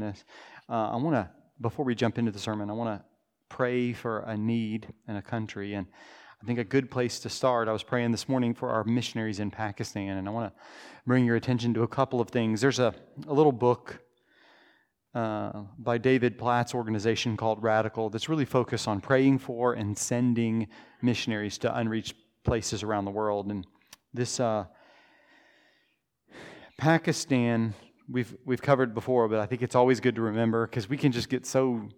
this. Uh, I want to, before we jump into the sermon, I want to pray for a need in a country. And I think a good place to start, I was praying this morning for our missionaries in Pakistan, and I want to bring your attention to a couple of things. There's a, a little book uh, by David Platt's organization called Radical that's really focused on praying for and sending missionaries to unreached places around the world. And this uh, Pakistan, we've we've covered before, but I think it's always good to remember because we can just get so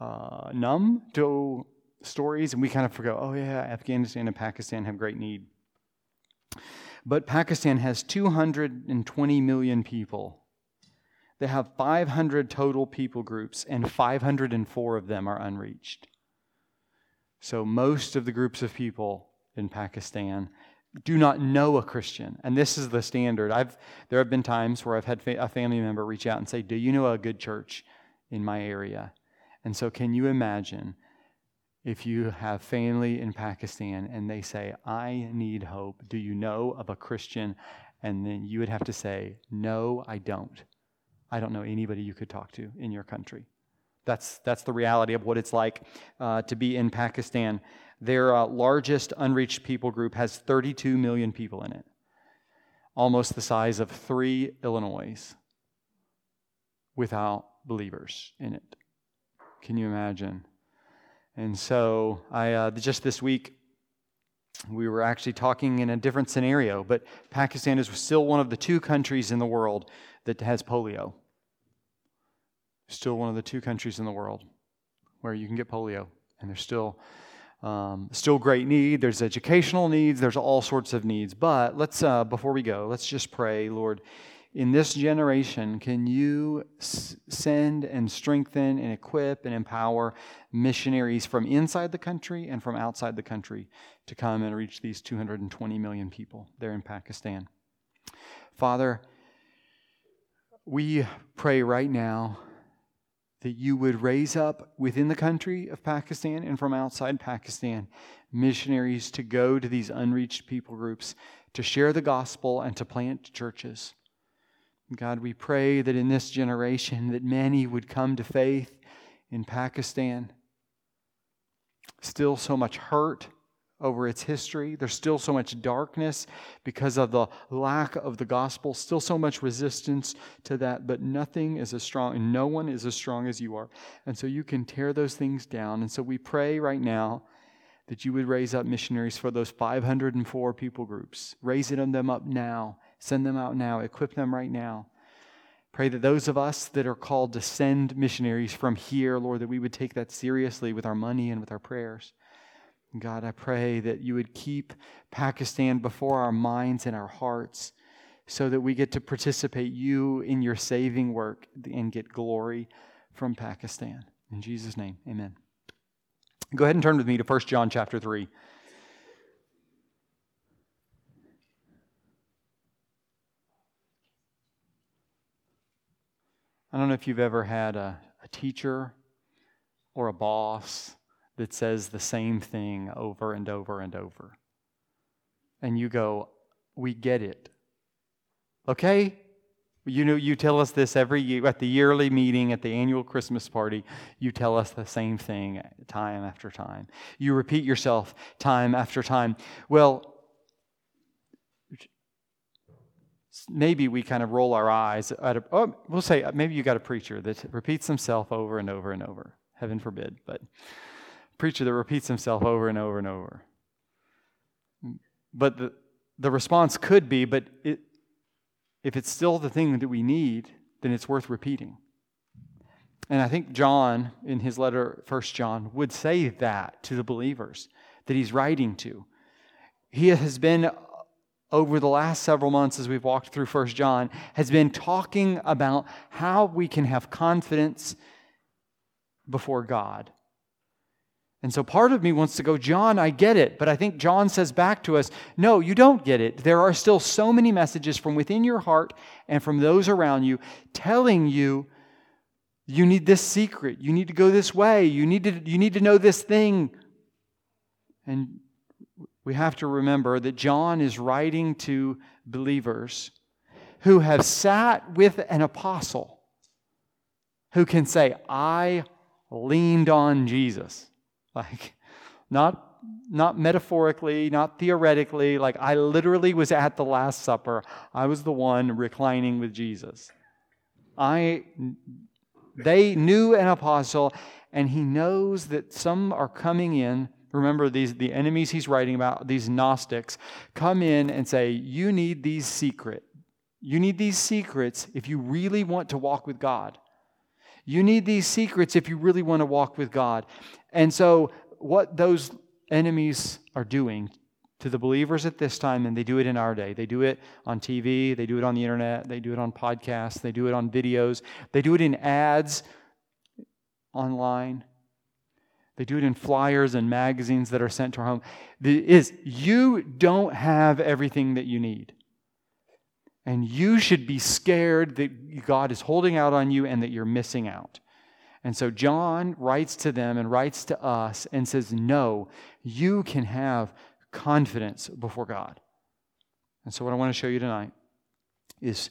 uh, numb to stories, and we kind of forget. Oh yeah, Afghanistan and Pakistan have great need. But Pakistan has 220 million people. They have 500 total people groups, and 504 of them are unreached. So most of the groups of people in Pakistan do not know a Christian. And this is the standard. I've, there have been times where I've had fa- a family member reach out and say, Do you know a good church in my area? And so, can you imagine if you have family in Pakistan and they say, I need hope, do you know of a Christian? And then you would have to say, No, I don't. I don't know anybody you could talk to in your country. That's, that's the reality of what it's like uh, to be in Pakistan. Their uh, largest unreached people group has 32 million people in it, almost the size of three Illinois without believers in it. Can you imagine? And so, I uh, just this week, we were actually talking in a different scenario, but Pakistan is still one of the two countries in the world that has polio. Still one of the two countries in the world where you can get polio, and there's still um, still great need. There's educational needs. There's all sorts of needs. But let's, uh, before we go, let's just pray, Lord. In this generation, can you s- send and strengthen and equip and empower missionaries from inside the country and from outside the country to come and reach these 220 million people there in Pakistan? Father, we pray right now that you would raise up within the country of Pakistan and from outside Pakistan missionaries to go to these unreached people groups to share the gospel and to plant churches. God, we pray that in this generation that many would come to faith in Pakistan. Still so much hurt over its history. There's still so much darkness because of the lack of the gospel, still so much resistance to that, but nothing is as strong, and no one is as strong as you are. And so you can tear those things down. And so we pray right now that you would raise up missionaries for those 504 people groups. Raise um, them up now. Send them out now. Equip them right now. Pray that those of us that are called to send missionaries from here, Lord, that we would take that seriously with our money and with our prayers. God, I pray that you would keep Pakistan before our minds and our hearts so that we get to participate you in your saving work and get glory from Pakistan. In Jesus' name, amen. Go ahead and turn with me to 1 John chapter 3. I don't know if you've ever had a, a teacher or a boss that says the same thing over and over and over. And you go, We get it. Okay? You know, you tell us this every year at the yearly meeting, at the annual Christmas party. You tell us the same thing time after time. You repeat yourself time after time. Well, maybe we kind of roll our eyes at a, oh, we'll say uh, maybe you got a preacher that repeats himself over and over and over. Heaven forbid, but preacher that repeats himself over and over and over. But the, the response could be, but it, if it's still the thing that we need, then it's worth repeating. And I think John, in his letter, First John, would say that to the believers that he's writing to. He has been, over the last several months as we've walked through First John, has been talking about how we can have confidence before God and so part of me wants to go, John, I get it. But I think John says back to us, no, you don't get it. There are still so many messages from within your heart and from those around you telling you you need this secret. You need to go this way. You need to, you need to know this thing. And we have to remember that John is writing to believers who have sat with an apostle who can say, I leaned on Jesus. Like, not not metaphorically, not theoretically, like I literally was at the Last Supper. I was the one reclining with Jesus. I they knew an apostle, and he knows that some are coming in. Remember, these the enemies he's writing about, these Gnostics, come in and say, You need these secret. You need these secrets if you really want to walk with God. You need these secrets if you really want to walk with God. And so, what those enemies are doing to the believers at this time, and they do it in our day. They do it on TV, they do it on the internet, they do it on podcasts, they do it on videos, they do it in ads online. They do it in flyers and magazines that are sent to our home. Is you don't have everything that you need. And you should be scared that God is holding out on you and that you're missing out. And so John writes to them and writes to us and says, No, you can have confidence before God. And so, what I want to show you tonight is,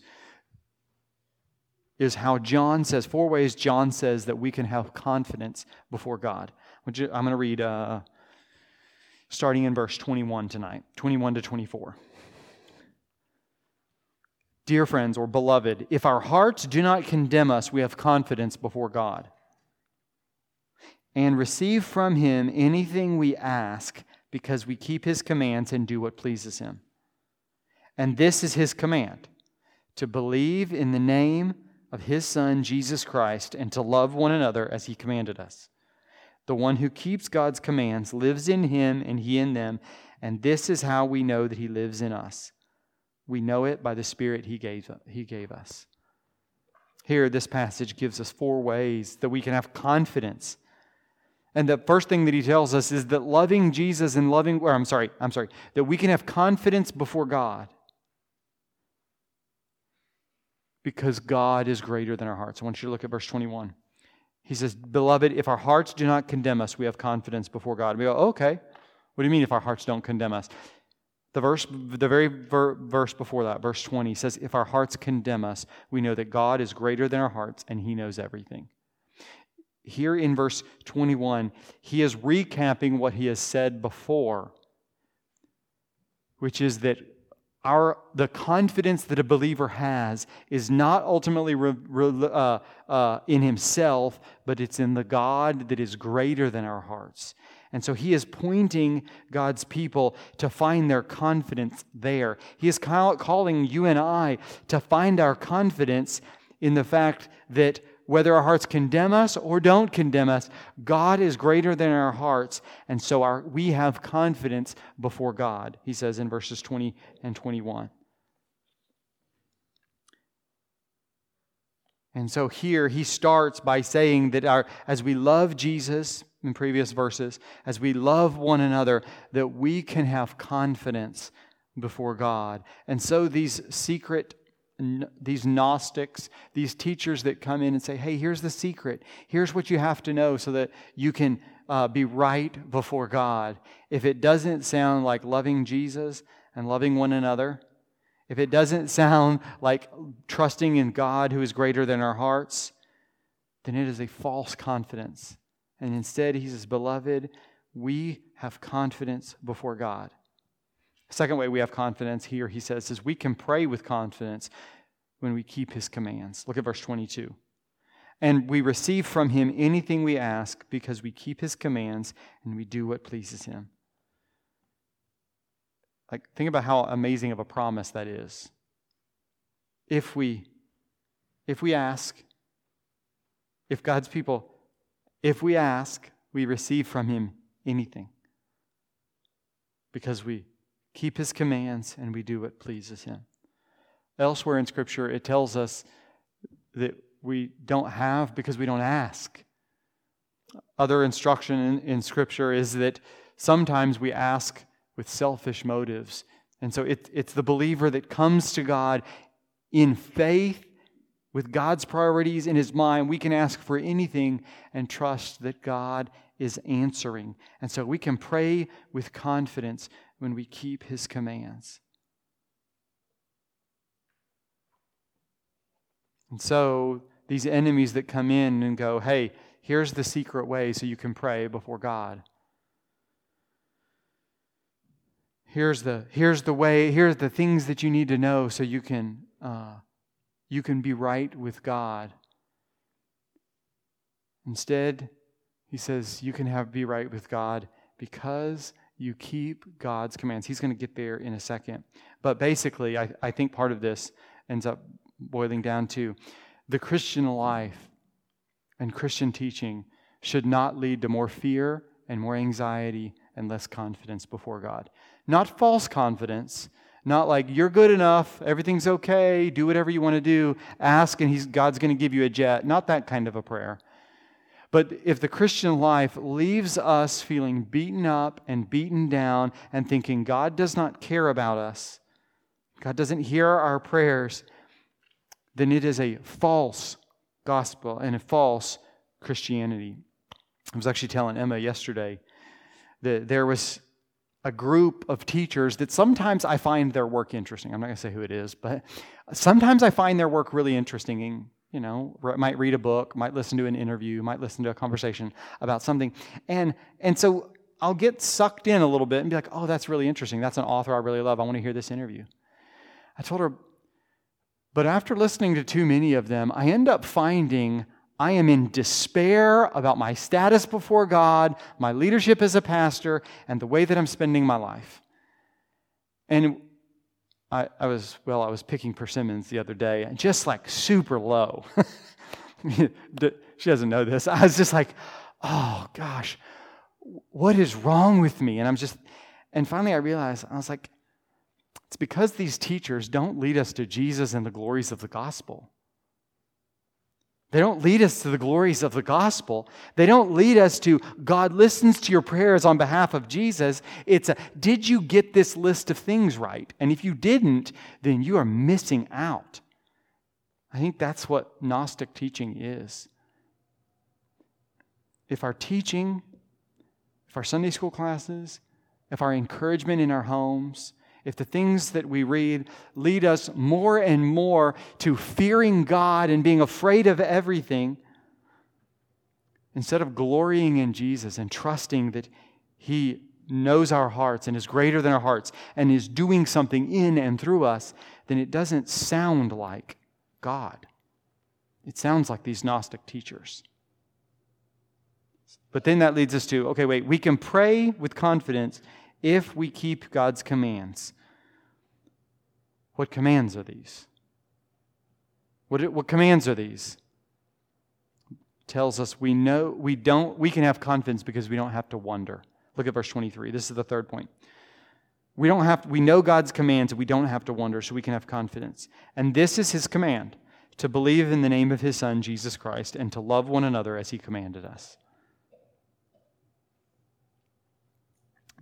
is how John says, four ways John says that we can have confidence before God. I'm going to read uh, starting in verse 21 tonight, 21 to 24. Dear friends or beloved, if our hearts do not condemn us, we have confidence before God and receive from him anything we ask because we keep his commands and do what pleases him. And this is his command to believe in the name of his Son, Jesus Christ, and to love one another as he commanded us. The one who keeps God's commands lives in him and he in them, and this is how we know that he lives in us. We know it by the Spirit he gave, he gave us. Here, this passage gives us four ways that we can have confidence and the first thing that he tells us is that loving Jesus and loving, or I'm sorry, I'm sorry, that we can have confidence before God because God is greater than our hearts. I want you to look at verse 21. He says, Beloved, if our hearts do not condemn us, we have confidence before God. We go, okay. What do you mean if our hearts don't condemn us? The verse, the very ver- verse before that, verse 20, says, If our hearts condemn us, we know that God is greater than our hearts and he knows everything here in verse 21, he is recapping what he has said before, which is that our, the confidence that a believer has is not ultimately re, re, uh, uh, in himself, but it's in the God that is greater than our hearts. And so he is pointing God's people to find their confidence there. He is calling you and I to find our confidence in the fact that whether our hearts condemn us or don't condemn us, God is greater than our hearts, and so our, we have confidence before God, he says in verses 20 and 21. And so here he starts by saying that our, as we love Jesus in previous verses, as we love one another, that we can have confidence before God. And so these secret these Gnostics, these teachers that come in and say, hey, here's the secret. Here's what you have to know so that you can uh, be right before God. If it doesn't sound like loving Jesus and loving one another, if it doesn't sound like trusting in God who is greater than our hearts, then it is a false confidence. And instead, he says, Beloved, we have confidence before God. Second way we have confidence here, he says, is we can pray with confidence when we keep his commands. Look at verse 22. And we receive from him anything we ask because we keep his commands and we do what pleases him. Like, think about how amazing of a promise that is. If we, if we ask, if God's people, if we ask, we receive from him anything because we keep his commands, and we do what pleases him. Elsewhere in Scripture, it tells us that we don't have because we don't ask. Other instruction in, in Scripture is that sometimes we ask with selfish motives. And so it, it's the believer that comes to God in faith with God's priorities in his mind. We can ask for anything and trust that God is answering. And so we can pray with confidence when we keep his commands. And so these enemies that come in and go, hey, here's the secret way so you can pray before God. Here's the, here's the way, here's the things that you need to know so you can, uh, you can be right with God. Instead, he says you can have be right with God because you keep God's commands. He's going to get there in a second. But basically, I, I think part of this ends up boiling down to the Christian life and Christian teaching should not lead to more fear and more anxiety and less confidence before God. Not false confidence, not like you're good enough, everything's okay, do whatever you want to do, ask and God's going to give you a jet. Not that kind of a prayer. But if the Christian life leaves us feeling beaten up and beaten down and thinking God does not care about us, God doesn't hear our prayers, then it is a false gospel and a false Christianity. I was actually telling Emma yesterday that there was a group of teachers that sometimes I find their work interesting. I'm not going to say who it is, but sometimes I find their work really interesting you know might read a book might listen to an interview might listen to a conversation about something. And and so i'll get sucked in a little bit and be like oh that's really interesting. That's an author i really love. I want to hear this interview. I told her but after listening to too many of them i end up finding i am in despair about my status before god my leadership as a pastor and the way that i'm spending my life and I, I was, well, I was picking persimmons the other day, and just like super low. she doesn't know this. I was just like, oh gosh, what is wrong with me? And I'm just, and finally I realized, I was like, it's because these teachers don't lead us to Jesus and the glories of the gospel. They don't lead us to the glories of the gospel. They don't lead us to God listens to your prayers on behalf of Jesus. It's a, did you get this list of things right? And if you didn't, then you are missing out. I think that's what Gnostic teaching is. If our teaching, if our Sunday school classes, if our encouragement in our homes, if the things that we read lead us more and more to fearing God and being afraid of everything, instead of glorying in Jesus and trusting that He knows our hearts and is greater than our hearts and is doing something in and through us, then it doesn't sound like God. It sounds like these Gnostic teachers. But then that leads us to okay, wait, we can pray with confidence if we keep God's commands. What commands are these? What, what commands are these? Tells us we know we don't we can have confidence because we don't have to wonder. Look at verse 23. This is the third point. We don't have we know God's commands and we don't have to wonder, so we can have confidence. And this is his command to believe in the name of his son Jesus Christ and to love one another as he commanded us.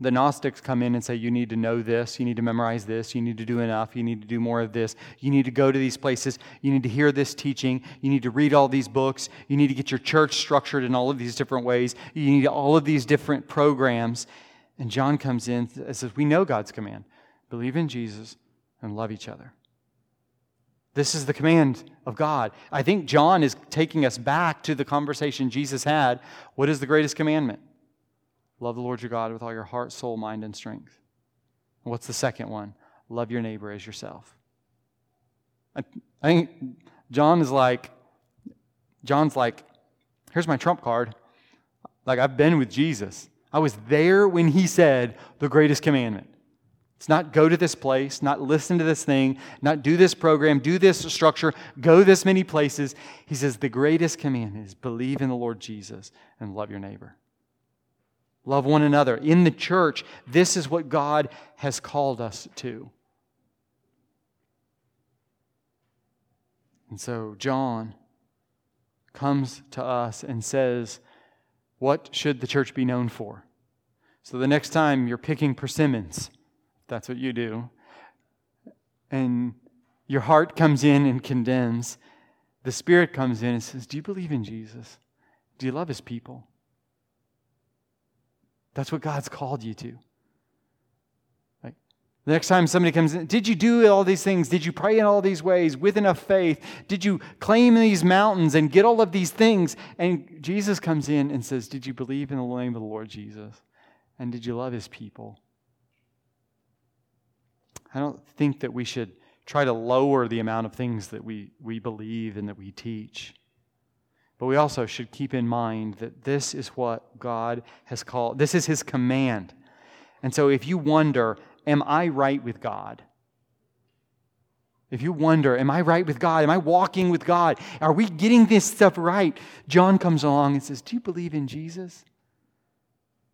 The Gnostics come in and say, You need to know this, you need to memorize this, you need to do enough, you need to do more of this, you need to go to these places, you need to hear this teaching, you need to read all these books, you need to get your church structured in all of these different ways, you need all of these different programs. And John comes in and says, We know God's command believe in Jesus and love each other. This is the command of God. I think John is taking us back to the conversation Jesus had. What is the greatest commandment? Love the Lord your God with all your heart, soul, mind, and strength. And what's the second one? Love your neighbor as yourself. I, I think John is like, John's like, here's my trump card. Like, I've been with Jesus. I was there when he said the greatest commandment. It's not go to this place, not listen to this thing, not do this program, do this structure, go this many places. He says the greatest commandment is believe in the Lord Jesus and love your neighbor. Love one another. In the church, this is what God has called us to. And so John comes to us and says, What should the church be known for? So the next time you're picking persimmons, that's what you do, and your heart comes in and condemns, the Spirit comes in and says, Do you believe in Jesus? Do you love his people? That's what God's called you to. Like, The next time somebody comes in, did you do all these things? Did you pray in all these ways with enough faith? Did you claim these mountains and get all of these things? And Jesus comes in and says, Did you believe in the name of the Lord Jesus? And did you love his people? I don't think that we should try to lower the amount of things that we, we believe and that we teach. But we also should keep in mind that this is what God has called, this is his command. And so if you wonder, am I right with God? If you wonder, am I right with God? Am I walking with God? Are we getting this stuff right? John comes along and says, Do you believe in Jesus?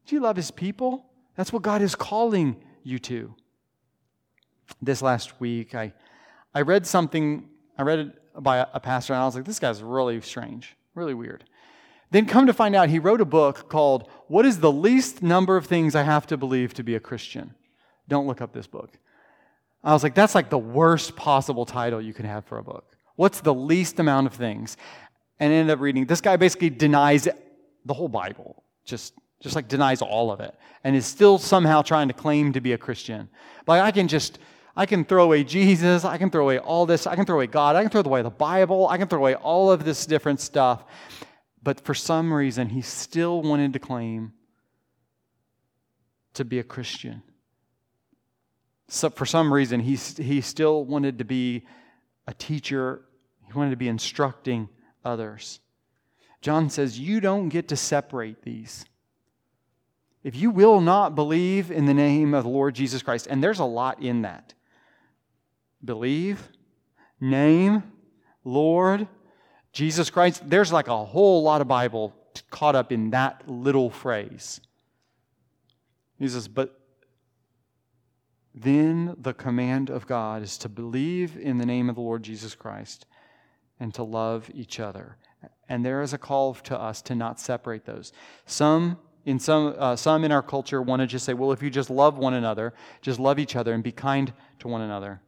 Do you love his people? That's what God is calling you to. This last week, I, I read something, I read it by a pastor, and I was like, this guy's really strange, really weird. Then come to find out, he wrote a book called What is the Least Number of Things I Have to Believe to Be a Christian? Don't look up this book. I was like, that's like the worst possible title you can have for a book. What's the least amount of things? And I ended up reading. This guy basically denies the whole Bible, just, just like denies all of it, and is still somehow trying to claim to be a Christian. But I can just, I can throw away Jesus, I can throw away all this, I can throw away God, I can throw away the Bible, I can throw away all of this different stuff. But for some reason, he still wanted to claim to be a Christian so for some reason, he, he still wanted to be a teacher, he wanted to be instructing others. John says, You don't get to separate these. If you will not believe in the name of the Lord Jesus Christ, and there's a lot in that believe, name, Lord, Jesus Christ, there's like a whole lot of Bible caught up in that little phrase. He says, But then the command of God is to believe in the name of the Lord Jesus Christ and to love each other. And there is a call to us to not separate those. Some in some, uh, some in our culture want to just say, well, if you just love one another, just love each other and be kind to one another.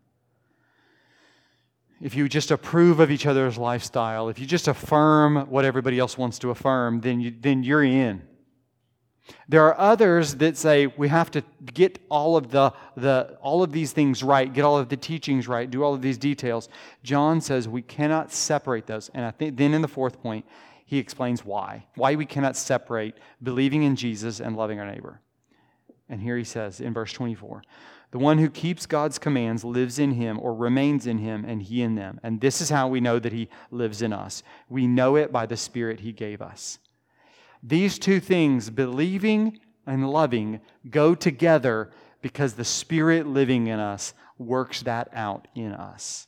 If you just approve of each other's lifestyle, if you just affirm what everybody else wants to affirm, then, you, then you're in. There are others that say we have to get all of the, the all of these things right, get all of the teachings right, do all of these details. John says we cannot separate those. And I think then in the fourth point, he explains why. Why we cannot separate believing in Jesus and loving our neighbor. And here he says in verse 24, the one who keeps God's commands lives in him or remains in him and he in them. And this is how we know that he lives in us. We know it by the spirit he gave us. These two things, believing and loving, go together because the Spirit living in us works that out in us.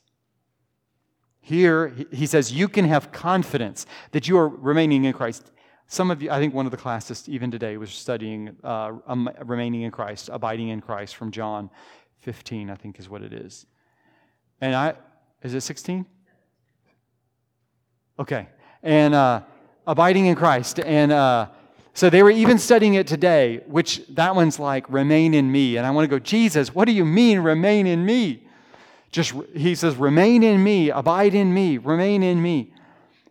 Here, he says, you can have confidence that you are remaining in Christ. Some of you, I think one of the classes even today was studying uh, um, remaining in Christ, abiding in Christ from John 15, I think is what it is. And I, is it 16? Okay. And, uh, abiding in Christ. And uh, so they were even studying it today, which that one's like, remain in me. And I want to go, Jesus, what do you mean, remain in me? Just, he says, remain in me, abide in me, remain in me.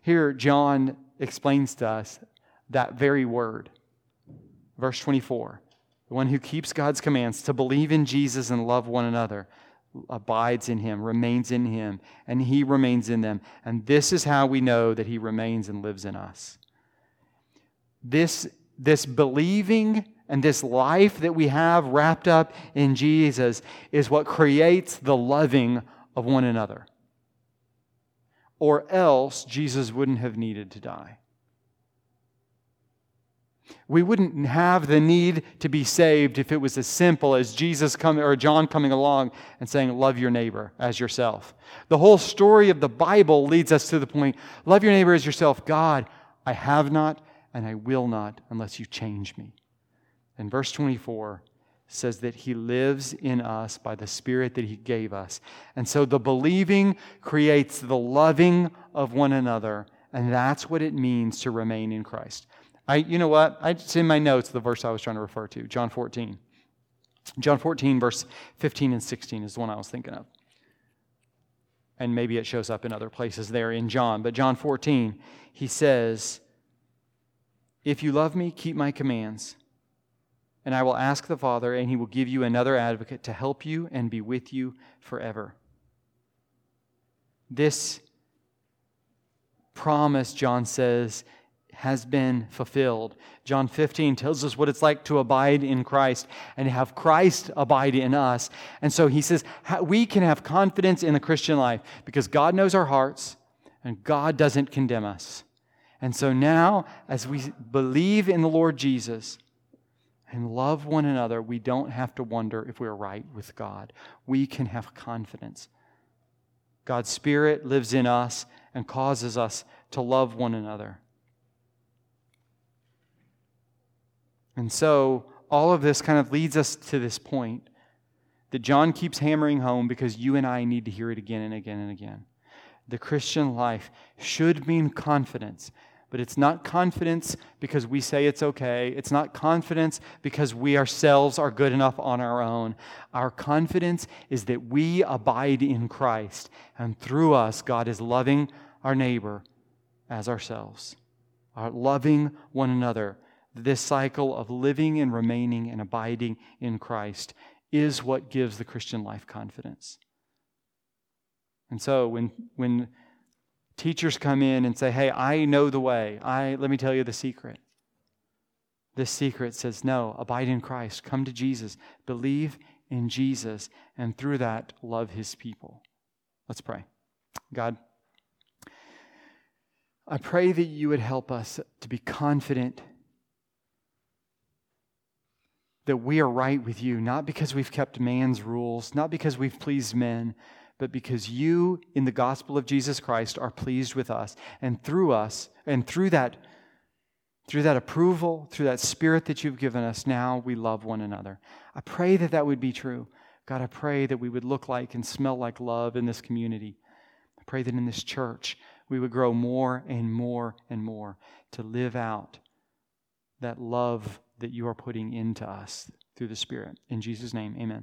Here, John explains to us that very word. Verse 24 the one who keeps God's commands to believe in Jesus and love one another abides in him, remains in him, and he remains in them. And this is how we know that he remains and lives in us. This, this believing and this life that we have wrapped up in Jesus is what creates the loving of one another. Or else Jesus wouldn't have needed to die. We wouldn't have the need to be saved if it was as simple as Jesus coming or John coming along and saying, Love your neighbor as yourself. The whole story of the Bible leads us to the point love your neighbor as yourself. God, I have not and I will not unless you change me. And verse 24 says that he lives in us by the Spirit that he gave us. And so the believing creates the loving of one another. And that's what it means to remain in Christ. I, you know what? It's in my notes the verse I was trying to refer to, John 14. John 14, verse 15 and 16 is the one I was thinking of. And maybe it shows up in other places there in John. But John 14, he says, If you love me, keep my commands. and I will ask the Father, and he will give you another advocate to help you and be with you forever. This promise, John says, has been fulfilled. John 15 tells us what it's like to abide in Christ and have Christ abide in us. And so he says we can have confidence in the Christian life because God knows our hearts and God doesn't condemn us. And so now, as we believe in the Lord Jesus, and love one another, we don't have to wonder if we're right with God. We can have confidence. God's Spirit lives in us and causes us to love one another. And so, all of this kind of leads us to this point that John keeps hammering home because you and I need to hear it again and again and again. The Christian life should mean confidence but it's not confidence because we say it's okay. It's not confidence because we ourselves are good enough on our own. Our confidence is that we abide in Christ, and through us, God is loving our neighbor as ourselves, our loving one another. This cycle of living and remaining and abiding in Christ is what gives the Christian life confidence. And so when, when teachers come in and say, Hey, I know the way. I, let me tell you the secret. This secret says, No, abide in Christ. Come to Jesus. Believe in Jesus. And through that, love his people. Let's pray. God, I pray that you would help us to be confident that we are right with you, not because we've kept man's rules, not because we've pleased men, but because you, in the gospel of Jesus Christ, are pleased with us. And through us, and through that, through that approval, through that spirit that you've given us, now we love one another. I pray that that would be true. God, I pray that we would look like and smell like love in this community. I pray that in this church, we would grow more and more and more to live out that love that you are putting into us through the Spirit. In Jesus' name, amen.